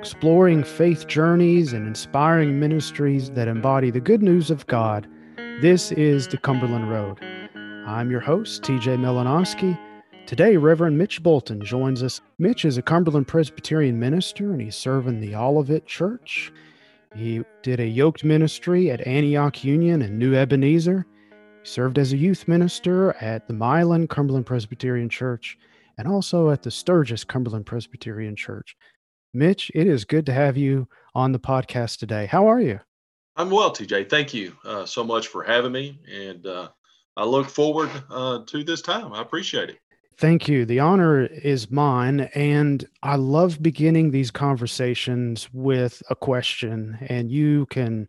exploring faith journeys and inspiring ministries that embody the good news of God. This is the Cumberland Road. I'm your host, TJ Melanowski. Today, Reverend Mitch Bolton joins us. Mitch is a Cumberland Presbyterian minister and he's serving the Olivet Church. He did a yoked ministry at Antioch Union and New Ebenezer. He served as a youth minister at the Milan Cumberland Presbyterian Church and also at the Sturgis Cumberland Presbyterian Church. Mitch, it is good to have you on the podcast today. How are you? I'm well, TJ. Thank you uh, so much for having me. And uh, I look forward uh, to this time. I appreciate it. Thank you. The honor is mine. And I love beginning these conversations with a question, and you can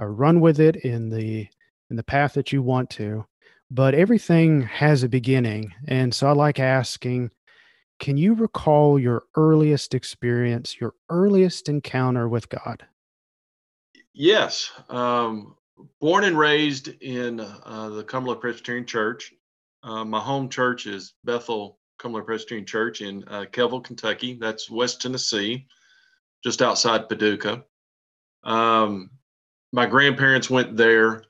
uh, run with it in the in the path that you want to. But everything has a beginning. And so I like asking, can you recall your earliest experience, your earliest encounter with God? Yes. Um, born and raised in uh, the Cumberland Presbyterian Church. Uh, my home church is Bethel Cumberland Presbyterian Church in uh, Kevil, Kentucky. That's West Tennessee, just outside Paducah. Um, my grandparents went there.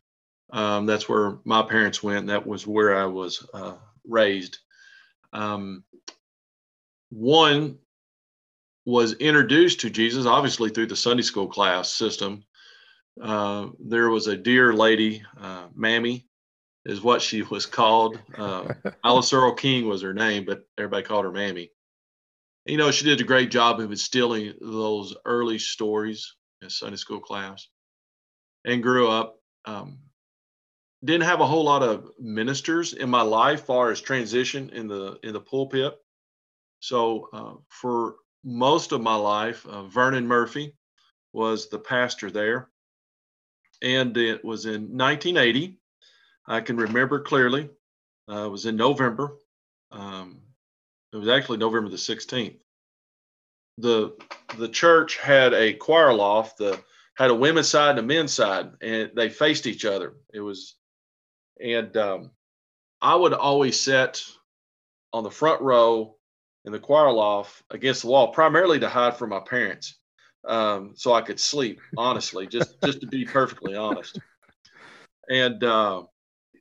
Um, that's where my parents went. That was where I was uh, raised. Um, one was introduced to Jesus, obviously through the Sunday school class system. Uh, there was a dear lady, uh, Mammy, is what she was called. Uh, Alice Earl King was her name, but everybody called her Mammy. You know, she did a great job of instilling those early stories in Sunday school class and grew up. Um, didn't have a whole lot of ministers in my life, far as transition in the in the pulpit. So uh, for most of my life, uh, Vernon Murphy was the pastor there, and it was in 1980 I can remember clearly. Uh, it was in November. Um, it was actually November the 16th. The the church had a choir loft. The had a women's side and a men's side, and they faced each other. It was, and um, I would always sit on the front row in the choir loft against the wall, primarily to hide from my parents, um, so I could sleep. Honestly, just just to be perfectly honest. And uh,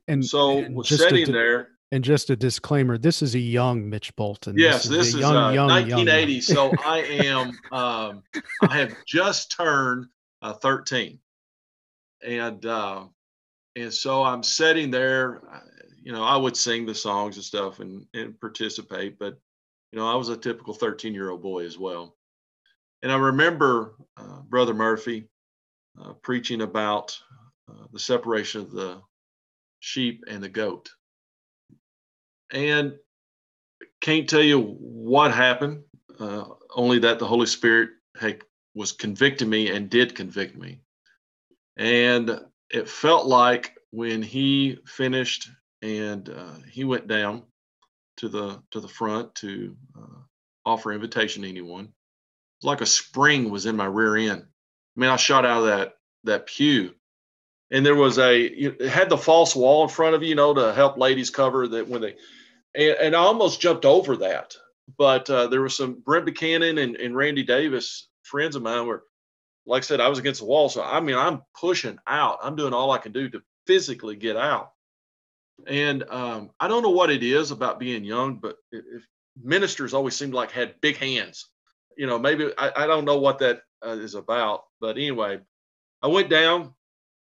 and so and was sitting there. And just a disclaimer: this is a young Mitch Bolton. Yes, this, this is, young, uh, young, 1980. Young. so I am. Um, I have just turned uh, 13, and uh, and so I'm sitting there. Uh, you know, I would sing the songs and stuff and and participate, but you know, I was a typical 13 year old boy as well. And I remember uh, Brother Murphy uh, preaching about the separation of the sheep and the goat. And can't tell you what happened, uh, only that the Holy Spirit had, was convicting me and did convict me. And it felt like when he finished and uh, he went down to the to the front to uh, offer invitation to anyone, like a spring was in my rear end. I mean, I shot out of that that pew and there was a it had the false wall in front of you, you know, to help ladies cover that when they and, and I almost jumped over that. But uh, there was some Brent Buchanan and, and Randy Davis, friends of mine, were like I said, I was against the wall. So I mean, I'm pushing out. I'm doing all I can do to physically get out. And um, I don't know what it is about being young, but if ministers always seemed like had big hands. You know, maybe I, I don't know what that uh, is about. But anyway, I went down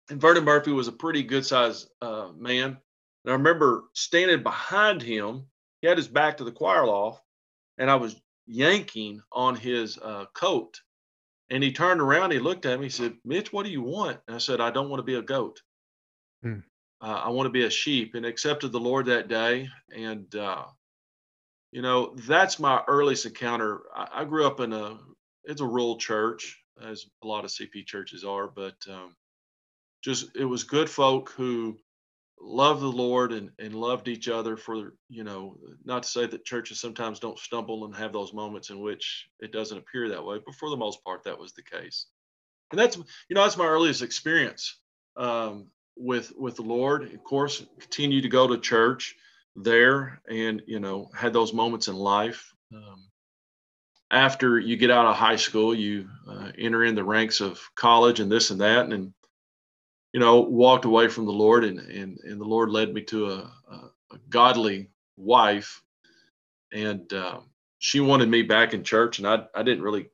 and Vernon Murphy was a pretty good sized uh, man. And I remember standing behind him. He had his back to the choir loft, and I was yanking on his uh, coat. And he turned around, he looked at me, he said, Mitch, what do you want? And I said, I don't want to be a goat. Hmm. Uh, I want to be a sheep and accepted the Lord that day. And, uh, you know, that's my earliest encounter. I, I, grew up in a, it's a rural church, as a lot of CP churches are, but um, just it was good folk who loved the Lord and, and loved each other for, you know, not to say that churches sometimes don't stumble and have those moments in which it doesn't appear that way, but for the most part, that was the case. And that's, you know, that's my earliest experience um, with, with the Lord. Of course, continue to go to church there and, you know, had those moments in life. Um, after you get out of high school, you uh, enter in the ranks of college and this and that, and you know, walked away from the Lord, and and and the Lord led me to a, a, a godly wife, and um, she wanted me back in church, and I I didn't really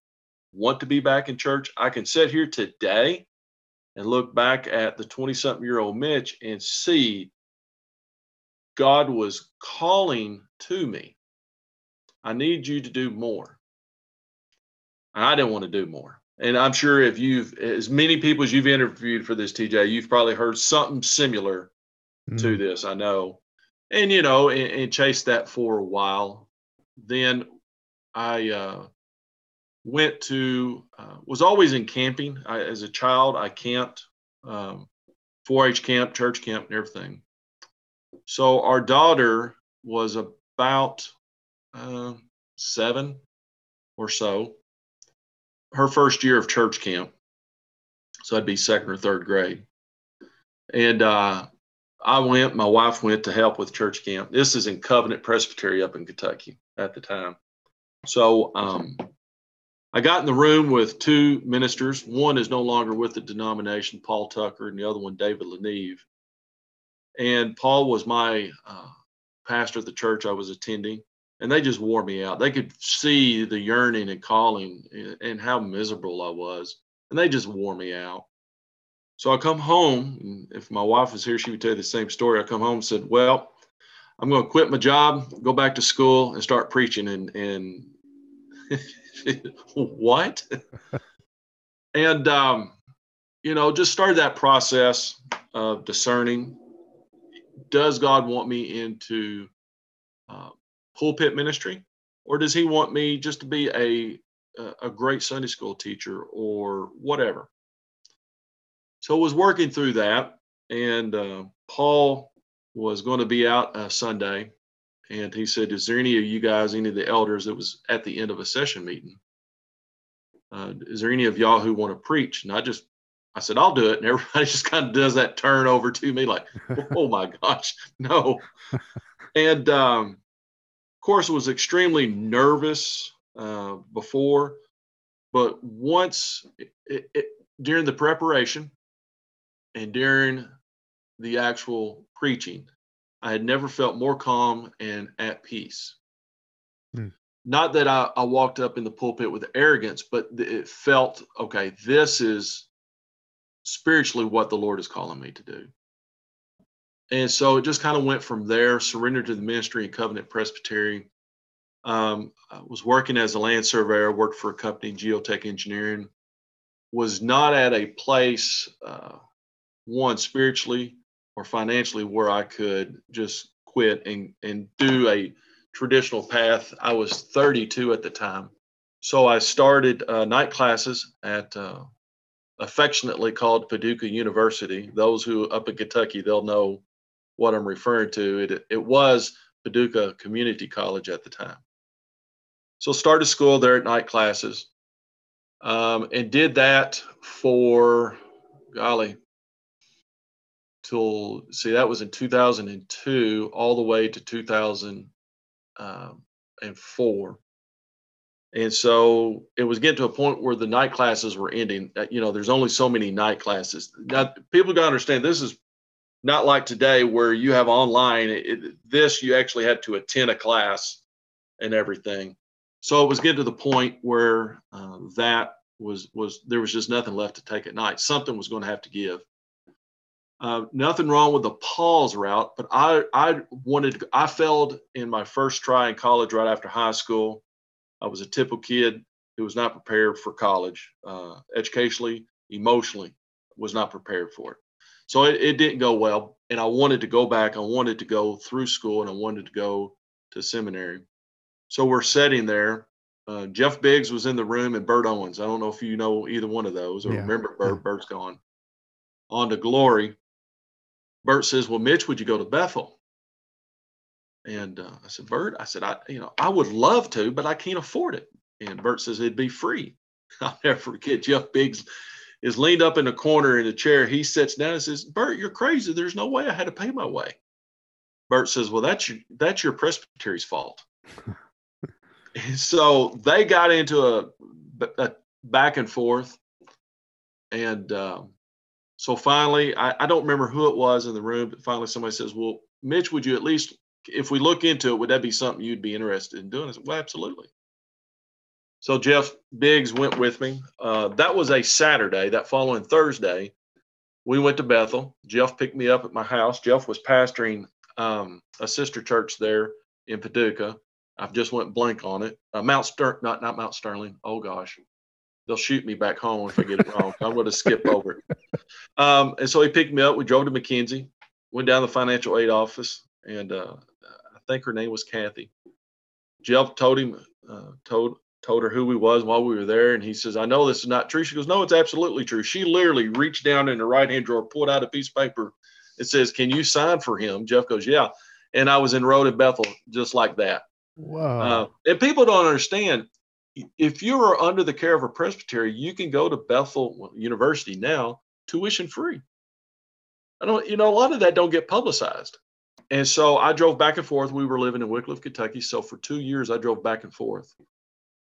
want to be back in church. I can sit here today and look back at the 20 something year old Mitch and see God was calling to me. I need you to do more. I didn't want to do more. And I'm sure if you've, as many people as you've interviewed for this, TJ, you've probably heard something similar mm. to this. I know. And, you know, and, and chased that for a while. Then I uh, went to, uh, was always in camping. I, as a child, I camped, um, 4 H camp, church camp, and everything. So our daughter was about uh, seven or so her first year of church camp. So I'd be second or third grade. And uh, I went, my wife went to help with church camp. This is in Covenant Presbytery up in Kentucky at the time. So um, I got in the room with two ministers. One is no longer with the denomination, Paul Tucker, and the other one, David Leneve. And Paul was my uh, pastor of the church I was attending and they just wore me out. They could see the yearning and calling and how miserable I was, and they just wore me out. So I come home. if my wife was here, she would tell you the same story. I come home and said, "Well, I'm going to quit my job, go back to school, and start preaching." And and what? and um, you know, just started that process of discerning. Does God want me into uh, pulpit ministry, or does he want me just to be a a great Sunday school teacher or whatever? So I was working through that, and uh, Paul was going to be out uh, Sunday, and he said, "Is there any of you guys, any of the elders that was at the end of a session meeting? Uh, is there any of y'all who want to preach?" And I just I said, I'll do it. And everybody just kind of does that turn over to me like, oh my gosh, no. And um, course, was extremely nervous uh, before, but once it, it, during the preparation and during the actual preaching, I had never felt more calm and at peace. Hmm. Not that I, I walked up in the pulpit with arrogance, but it felt okay, this is spiritually what the Lord is calling me to do. And so it just kind of went from there, surrendered to the ministry and Covenant Presbytery. Um, I was working as a land surveyor, worked for a company, Geotech Engineering. Was not at a place, uh, one, spiritually or financially, where I could just quit and, and do a traditional path. I was 32 at the time. So I started uh, night classes at uh, affectionately called Paducah University. Those who up in Kentucky, they'll know what I'm referring to. It, it was Paducah Community College at the time. So started school there at night classes um, and did that for, golly, till, see, that was in 2002 all the way to 2004. And so it was getting to a point where the night classes were ending. Uh, you know, there's only so many night classes. Now, people got to understand this is not like today where you have online it, this you actually had to attend a class and everything so it was getting to the point where uh, that was was there was just nothing left to take at night something was going to have to give uh, nothing wrong with the Paul's route, but I I wanted to, I failed in my first try in college right after high school. I was a typical kid who was not prepared for college, uh, educationally, emotionally, was not prepared for it. So it, it didn't go well. And I wanted to go back. I wanted to go through school and I wanted to go to seminary. So we're sitting there. Uh, Jeff Biggs was in the room and Bert Owens. I don't know if you know either one of those or yeah. remember Bert. Yeah. Bert's gone. On to glory. Bert says, Well, Mitch, would you go to Bethel? And uh, I said, Bert, I said, I, you know, I would love to, but I can't afford it. And Bert says it'd be free. I'll never forget Jeff Biggs is leaned up in a corner in a chair. He sits down and says, Bert, you're crazy. There's no way I had to pay my way. Bert says, Well, that's your that's your presbytery's fault. So they got into a, a back and forth. And um, so finally, I, I, don't remember who it was in the room, but finally somebody says, Well, Mitch, would you at least, if we look into it, would that be something you'd be interested in doing? I said, Well, absolutely. So Jeff Biggs went with me. Uh, that was a Saturday. That following Thursday, we went to Bethel. Jeff picked me up at my house. Jeff was pastoring um, a sister church there in Paducah. I've just went blank on it. Uh, Mount Ster- not not Mount Sterling. Oh gosh, they'll shoot me back home if I get it wrong. I'm going to skip over it. Um, and so he picked me up. We drove to McKenzie, went down the financial aid office, and uh, I think her name was Kathy. Jeff told him, uh, told told her who we was while we were there, and he says, "I know this is not true." She goes, "No, it's absolutely true." She literally reached down in her right hand drawer, pulled out a piece of paper. It says, "Can you sign for him?" Jeff goes, "Yeah," and I was enrolled at Bethel just like that. Wow! Uh, and people don't understand. If you are under the care of a presbytery, you can go to Bethel University now, tuition free. I don't, you know, a lot of that don't get publicized. And so I drove back and forth. We were living in Wickliffe, Kentucky. So for two years, I drove back and forth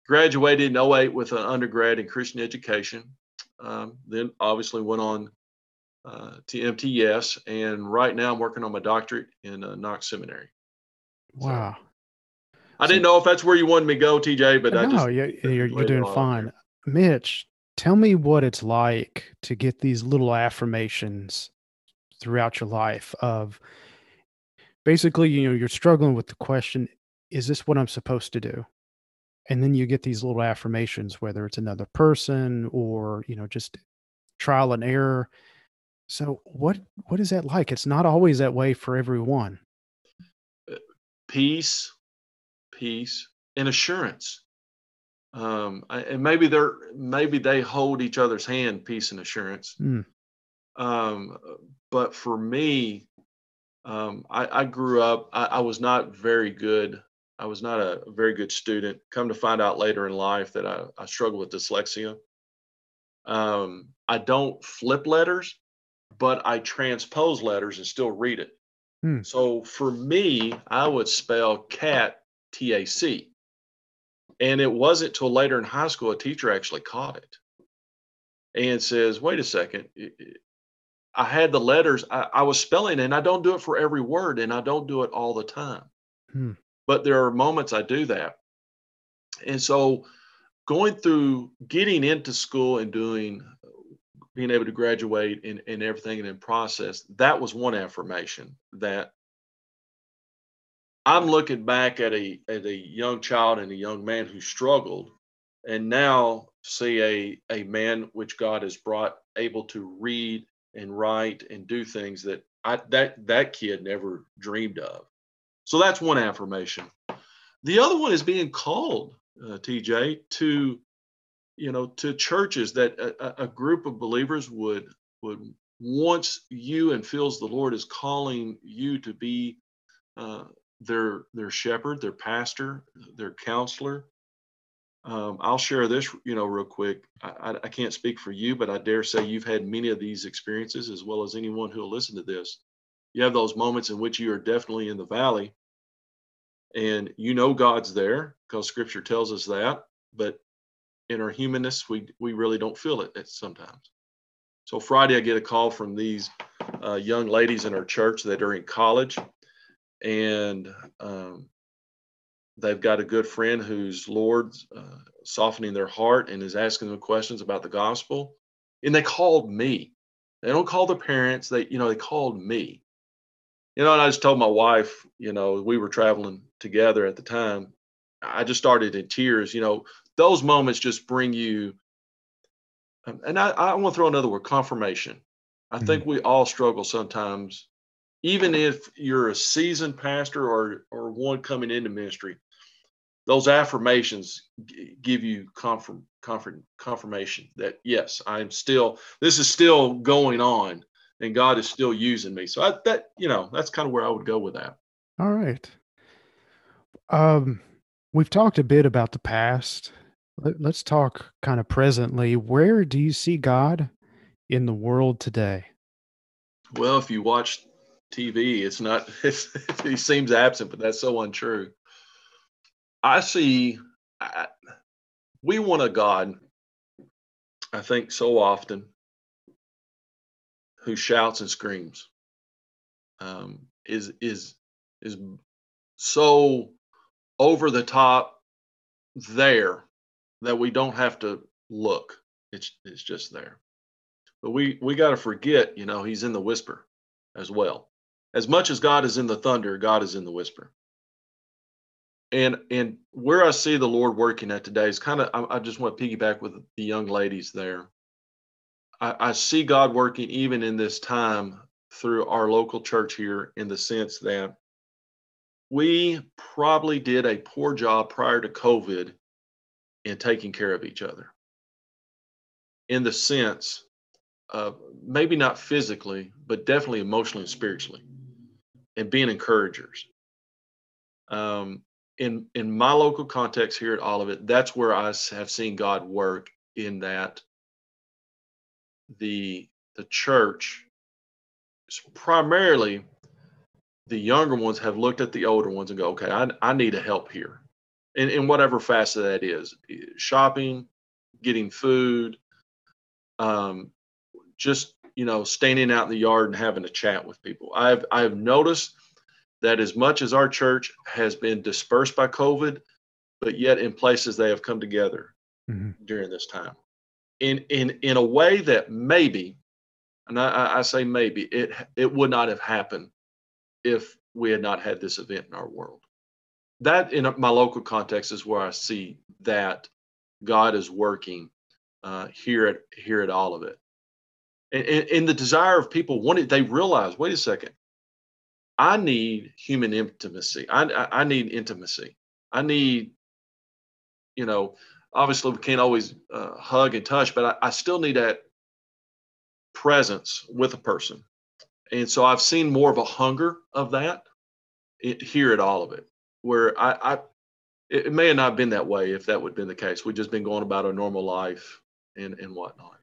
graduated in 08 with an undergrad in Christian education. Um, then obviously went on uh, to MTS, and right now I'm working on my doctorate in uh, Knox Seminary. Wow. So, I didn't know if that's where you wanted me to go, TJ, but no, I just you're, you're, you're doing fine. Mitch, tell me what it's like to get these little affirmations throughout your life of basically, you know, you're struggling with the question, is this what I'm supposed to do? and then you get these little affirmations whether it's another person or you know just trial and error so what what is that like it's not always that way for everyone uh, peace peace and assurance um and maybe they're maybe they hold each other's hand peace and assurance mm. um but for me um i i grew up I, I was not very good I was not a very good student. Come to find out later in life that I, I struggle with dyslexia. Um, I don't flip letters, but I transpose letters and still read it. Hmm. So for me, I would spell cat T A C. And it wasn't till later in high school a teacher actually caught it and says, wait a second. I had the letters, I, I was spelling, and I don't do it for every word, and I don't do it all the time. Hmm but there are moments I do that. And so going through getting into school and doing being able to graduate and, and everything and in process, that was one affirmation that I'm looking back at a at a young child and a young man who struggled and now see a a man which God has brought able to read and write and do things that I that that kid never dreamed of. So that's one affirmation. The other one is being called, uh, TJ, to you know to churches that a, a, group of believers would would once you and feels the Lord is calling you to be uh, their their shepherd, their pastor, their counselor. Um, I'll share this, you know, real quick. I, I, can't speak for you, but I dare say you've had many of these experiences, as well as anyone who will listen to this you have those moments in which you are definitely in the valley and you know God's there because scripture tells us that, but in our humanness, we, we really don't feel it sometimes. So Friday, I get a call from these uh, young ladies in our church that are in college, and um, they've got a good friend who's Lord uh, softening their heart and is asking them questions about the gospel. And they called me. They don't call their parents. They, you know, they called me you know, and I just told my wife, you know, we were traveling together at the time. I just started in tears. You know, those moments just bring you, um, and I, I want to throw another word confirmation. I mm-hmm. think we all struggle sometimes, even if you're a seasoned pastor or or one coming into ministry. Those affirmations g- give you confirm, confirm, confirmation that yes, I'm still. This is still going on and God is still using me. So I, that you know that's kind of where I would go with that. All right. Um, we've talked a bit about the past. Let, let's talk kind of presently. Where do you see God in the world today? Well, if you watch TV, it's not. It's, he seems absent, but that's so untrue. I see, I, we want a God, I think so often, who shouts and screams, um, is is is so over the top there that we don't have to look. It's it's just there. But we we got to forget, you know, he's in the whisper as well. As much as God is in the thunder, God is in the whisper. And and where I see the Lord working at today is kind of I, I just want to piggyback with the young ladies there. I, I see God working even in this time through our local church here in the sense that we probably did a poor job prior to COVID in taking care of each other. In the sense of maybe not physically, but definitely emotionally and spiritually, and being encouragers. Um, in in my local context here at Olivet, that's where I have seen God work in that the the church primarily the younger ones have looked at the older ones and go, okay, I, I need a help here. In, in whatever facet that is shopping, getting food, um, just, you know, standing out in the yard and having a chat with people. I've, I've noticed that as much as our church has been dispersed by COVID, but yet in places they have come together mm-hmm. during this time. In, in, in a way that maybe, and I, I say maybe, it, it would not have happened if we had not had this event in our world. That in my local context is where I see that God is working uh, here at here at Olivet. And, and, the desire of people wanted they realize, wait a second, I need human intimacy. I, I, I need intimacy. I need, you know, obviously we can't always uh, hug and touch, but I, I still need that presence with a person and so I've seen more of a hunger of that here at Olivet where I, I it may have not been that way if that would have been the case. We've just been going about our normal life and, and whatnot.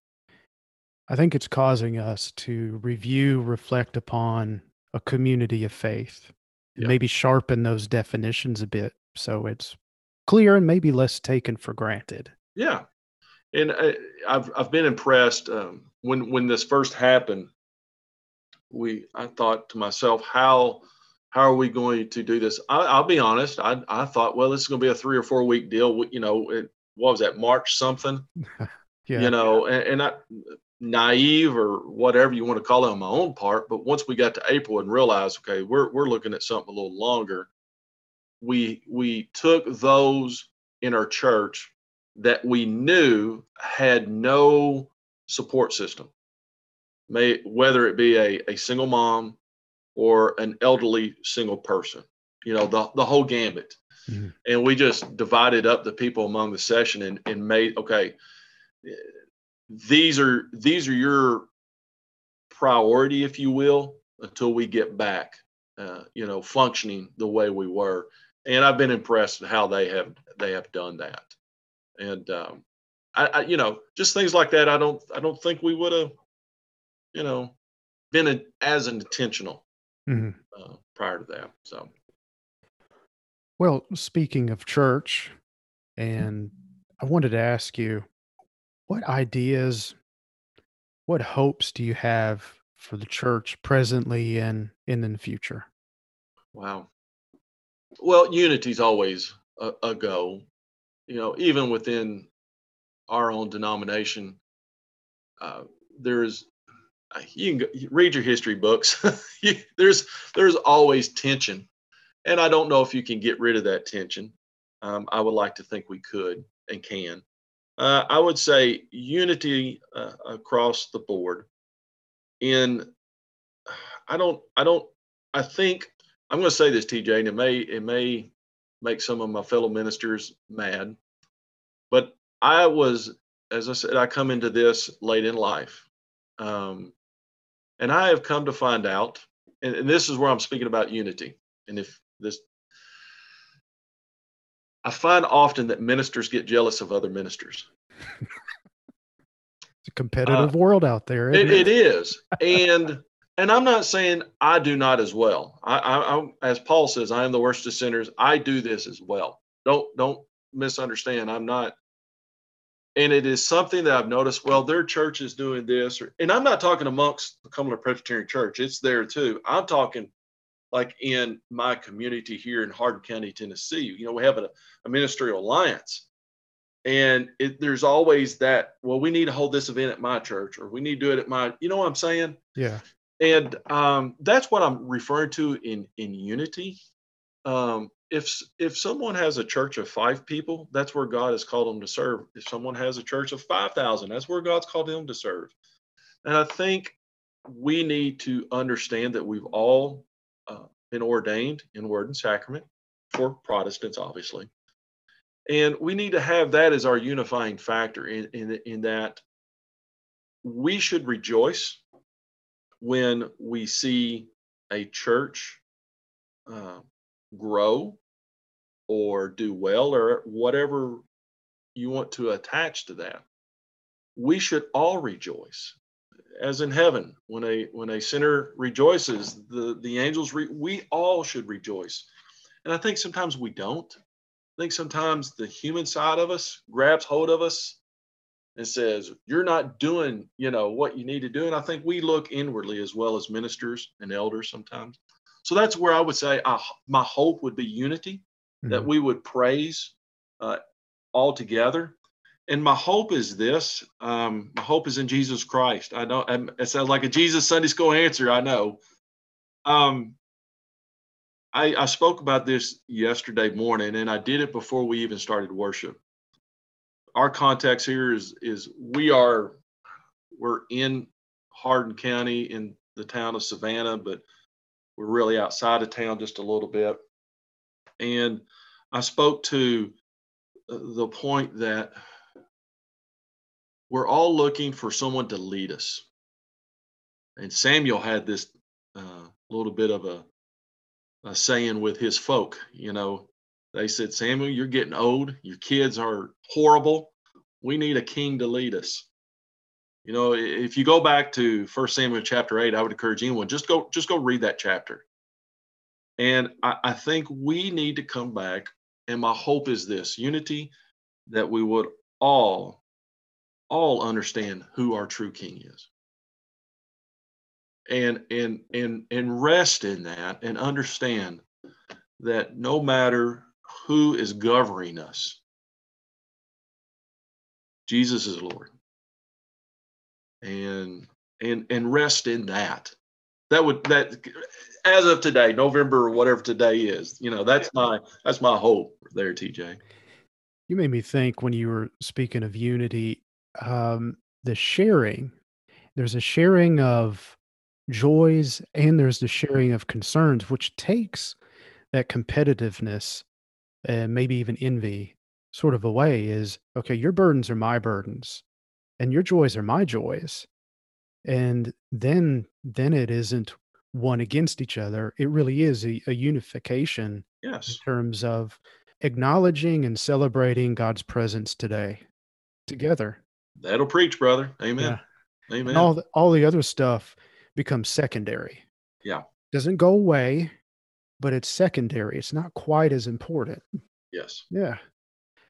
I think it's causing us to review, reflect upon a community of faith, yeah. maybe sharpen those definitions a bit so it's clear and maybe less taken for granted. Yeah. And I, have I've been impressed um, when when this first happened we I thought to myself, how how are we going to do this? I, will be honest. I I thought, well, this is going to be a three or four week deal. You know, it, what was that March something? yeah. You know, and, and I naive or whatever you want to call it on my own part. But once we got to April and realized, okay, we're we're looking at something a little longer. We we took those in our church that we knew had no support system may whether it be a, a single mom or an elderly single person, you know, the, the whole gambit. Mm-hmm. And we just divided up the people among the session and, and made, okay, these are, these are your priority, if you will, until we get back, uh, you know, functioning the way we were. And I've been impressed with how they have, they have done that. And, um, I, I, you know, just things like that. I don't, I don't think we would have you know, been a, as intentional mm-hmm. uh, prior to that. So, well, speaking of church, and I wanted to ask you, what ideas, what hopes do you have for the church presently and, and in the future? Wow. Well, unity's always a, a goal. You know, even within our own denomination, uh, there's you can read your history books. there's there's always tension, and I don't know if you can get rid of that tension. Um, I would like to think we could and can. Uh, I would say unity uh, across the board. In I don't I don't I think I'm going to say this, TJ, and it may it may make some of my fellow ministers mad, but I was as I said I come into this late in life. Um, and I have come to find out, and, and this is where I'm speaking about unity. And if this, I find often that ministers get jealous of other ministers. it's a competitive uh, world out there. It, it? it is, and and I'm not saying I do not as well. I, I, I, as Paul says, I am the worst of sinners. I do this as well. don't don't misunderstand. I'm not and it is something that I've noticed. Well, their church is doing this, or, and I'm not talking amongst the Cumberland Presbyterian Church; it's there too. I'm talking like in my community here in Hardin County, Tennessee. You know, we have a, a ministerial alliance, and it, there's always that. Well, we need to hold this event at my church, or we need to do it at my. You know what I'm saying? Yeah. And um, that's what I'm referring to in in unity. Um, if if someone has a church of five people, that's where God has called them to serve. If someone has a church of five thousand, that's where God's called them to serve. And I think we need to understand that we've all been ordained in word and sacrament for Protestants, obviously, and we need to have that as our unifying factor in in, in that we should rejoice when we see a church uh, grow or do well or whatever you want to attach to that. We should all rejoice as in heaven. When a when a sinner rejoices the the angels re, we all should rejoice. And i think sometimes we don't. I think sometimes the human side of us grabs hold of us and says you're not doing you know what you need to do. And i think we look inwardly as well as ministers and elders sometimes. So that's where I would say I, my hope would be unity, mm-hmm. that we would praise uh, all together. And my hope is this: um, my hope is in Jesus Christ. I know it sounds like a Jesus Sunday school answer. I know. Um, I, I spoke about this yesterday morning, and I did it before we even started worship. Our context here is is we are we're in Hardin County in the town of Savannah, but we're really outside of town just a little bit. And I spoke to uh, the point that we're all looking for someone to lead us. And Samuel had this uh, little bit of a, a saying with his folk, you know, they said, Samuel, you're getting old. Your kids are horrible. We need a king to lead us. You know, if you go back to First Samuel chapter eight, I would encourage anyone just go just go read that chapter. And I, I think we need to come back. And my hope is this unity that we would all all understand who our true king is. And and and and rest in that and understand that no matter who is governing us jesus is lord. And and and rest in that. That would that as of today november or whatever today is you know that's my that's my hope there tj you made me think when you were speaking of unity um the sharing. There's a sharing of joys and there's the sharing of concerns which takes that competitiveness and maybe even envy sort of away is okay your burdens are my burdens and your joys are my joys. And then then it isn't one against each other. It really is a, a unification yes. in terms of acknowledging and celebrating god's presence today together that'll preach brother amen yeah. amen and all the, all the other stuff becomes secondary yeah doesn't go away but it's secondary it's not quite as important yes yeah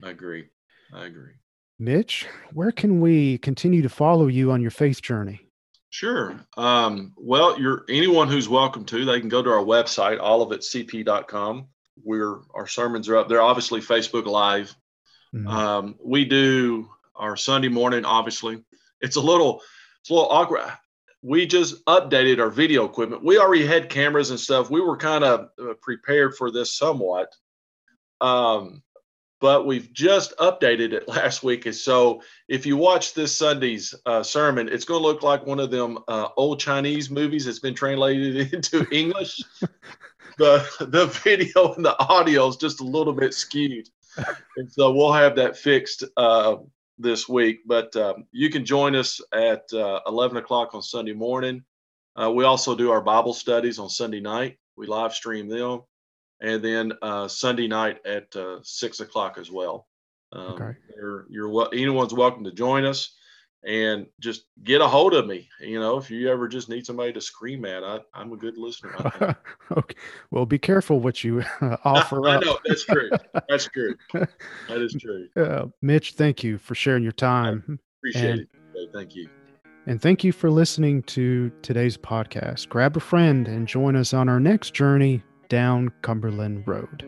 i agree i agree Mitch, where can we continue to follow you on your faith journey? Sure. Um, well, you're anyone who's welcome to. They can go to our website, all of olivetcp.com. We're our sermons are up there. Obviously, Facebook Live. Mm-hmm. Um, we do our Sunday morning. Obviously, it's a little it's a little awkward. We just updated our video equipment. We already had cameras and stuff. We were kind of uh, prepared for this somewhat. Um, but we've just updated it last week. And so if you watch this Sunday's uh, sermon, it's going to look like one of them uh, old Chinese movies that's been translated into English. the, the video and the audio is just a little bit skewed. And so we'll have that fixed uh, this week. But um, you can join us at uh, 11 o'clock on Sunday morning. Uh, we also do our Bible studies on Sunday night. We live stream them and then uh, Sunday night at uh, six o'clock as well. Um, okay. You're, you're anyone's welcome to join us. And just get a hold of me. You know, if you ever just need somebody to scream at, I, I'm a good listener. okay. Well, be careful what you uh, offer I, I know that's true. That's true. That is true. Uh, Mitch, thank you for sharing your time. I appreciate and, it. Thank you. And thank you for listening to today's podcast. Grab a friend and join us on our next journey down Cumberland Road.